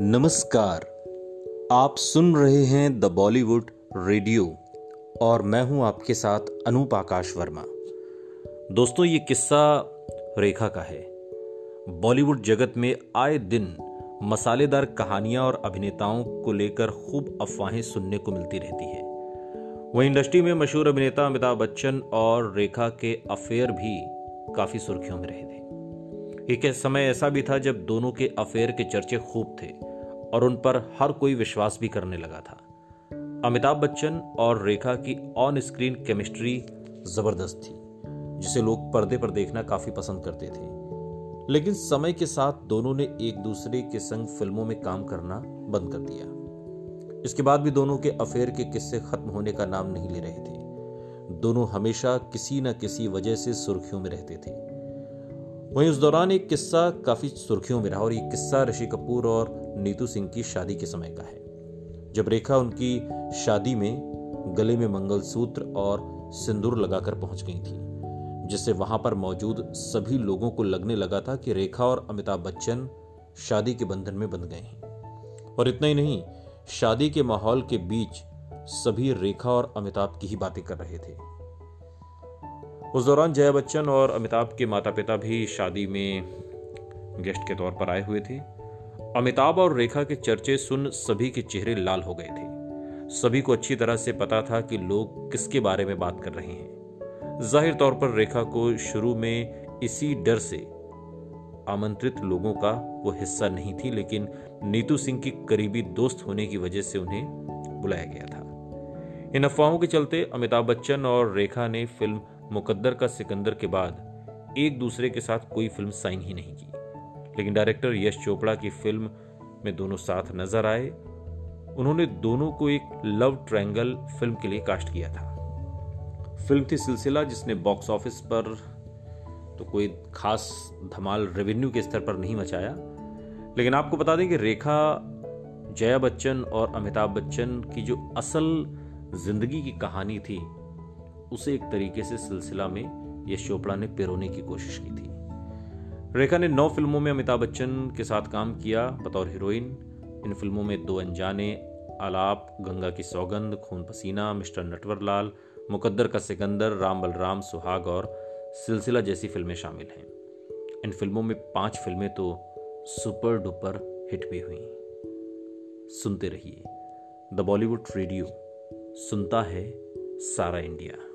नमस्कार। आप सुन रहे हैं द बॉलीवुड रेडियो और मैं हूँ आपके साथ अनूप आकाश वर्मा। दोस्तों, ये किस्सा रेखा का है। बॉलीवुड जगत में आए दिन मसालेदार कहानियाँ और अभिनेताओं को लेकर खूब अफवाहें सुनने को मिलती रहती है। वहीं इंडस्ट्री में मशहूर अभिनेता अमिताभ बच्चन और रेखा के अफेयर भी काफ़ी सुर्खियों में रहे थे। एक समय ऐसा भी था जब दोनों के अफेयर के चर्चे खूब थे और उन पर हर कोई विश्वास भी करने लगा था। अमिताभ बच्चन और रेखा की ऑन स्क्रीन केमिस्ट्री ज़बरदस्त थी, जिसे लोग पर्दे पर देखना काफ़ी पसंद करते थे। लेकिन समय के साथ दोनों ने एक दूसरे के संग फ़िल्मों में काम करना बंद कर दिया। इसके बाद भी दोनों के अफेयर के किस्से खत्म होने का नाम नहीं ले रहे थे। दोनों हमेशा किसी न किसी वजह से सुर्खियों में रहते थे। वहीं उस दौरान एक किस्सा काफ़ी सुर्खियों में रहा और ये किस्सा ऋषि कपूर और नीतू सिंह की शादी के समय का है। जब रेखा उनकी शादी में गले में मंगलसूत्र और सिंदूर लगाकर पहुँच गई थी, जिससे वहाँ पर मौजूद सभी लोगों को लगने लगा था कि रेखा और अमिताभ बच्चन शादी के बंधन में बंध गए हैं। और इतना ही नहीं, शादी के माहौल के बीच सभी रेखा और अमिताभ की ही बातें कर रहे थे। उस दौरान जया बच्चन और अमिताभ के माता पिता भी शादी में गेस्ट के तौर पर आए हुए थे। अमिताभ और रेखा के चर्चे सुन सभी के चेहरे लाल हो गए थे। सभी को अच्छी तरह से पता था कि लोग किसके बारे में बात कर रहे हैं। ज़ाहिर तौर पर रेखा को शुरू में इसी डर से आमंत्रित लोगों का वो हिस्सा नहीं थी, लेकिन नीतू सिंह की करीबी दोस्त होने की वजह से उन्हें बुलाया गया था। इन अफवाहों के चलते अमिताभ बच्चन और रेखा ने फ़िल्म मुकद्दर का सिकंदर के बाद एक दूसरे के साथ कोई फ़िल्म साइन ही नहीं की। लेकिन डायरेक्टर यश चोपड़ा की फ़िल्म में दोनों साथ नज़र आए। उन्होंने दोनों को एक लव ट्रायंगल फ़िल्म के लिए कास्ट किया था। फ़िल्म थी सिलसिला, जिसने बॉक्स ऑफ़िस पर तो कोई खास धमाल रेवेन्यू के स्तर पर नहीं मचाया। लेकिन आपको बता दें कि रेखा, जया बच्चन और अमिताभ बच्चन की जो असल ज़िंदगी की कहानी थी उसे एक तरीके से सिलसिला में यश चोपड़ा ने पिरोने की कोशिश की थी। रेखा ने नौ फ़िल्मों में अमिताभ बच्चन के साथ काम किया, बतौर हीरोइन। इन फ़िल्मों में दो अनजाने, आलाप, गंगा की सौगंध, खून पसीना, मिस्टर नटवरलाल, मुकद्दर का सिकंदर, राम बलराम, सुहाग और सिलसिला जैसी फ़िल्में शामिल हैं। इन फ़िल्मों में पाँच फ़िल्में तो सुपर डुपर हिट भी हुई। सुनते रहिए। द बॉलीवुड रेडियो, सुनता है सारा इंडिया।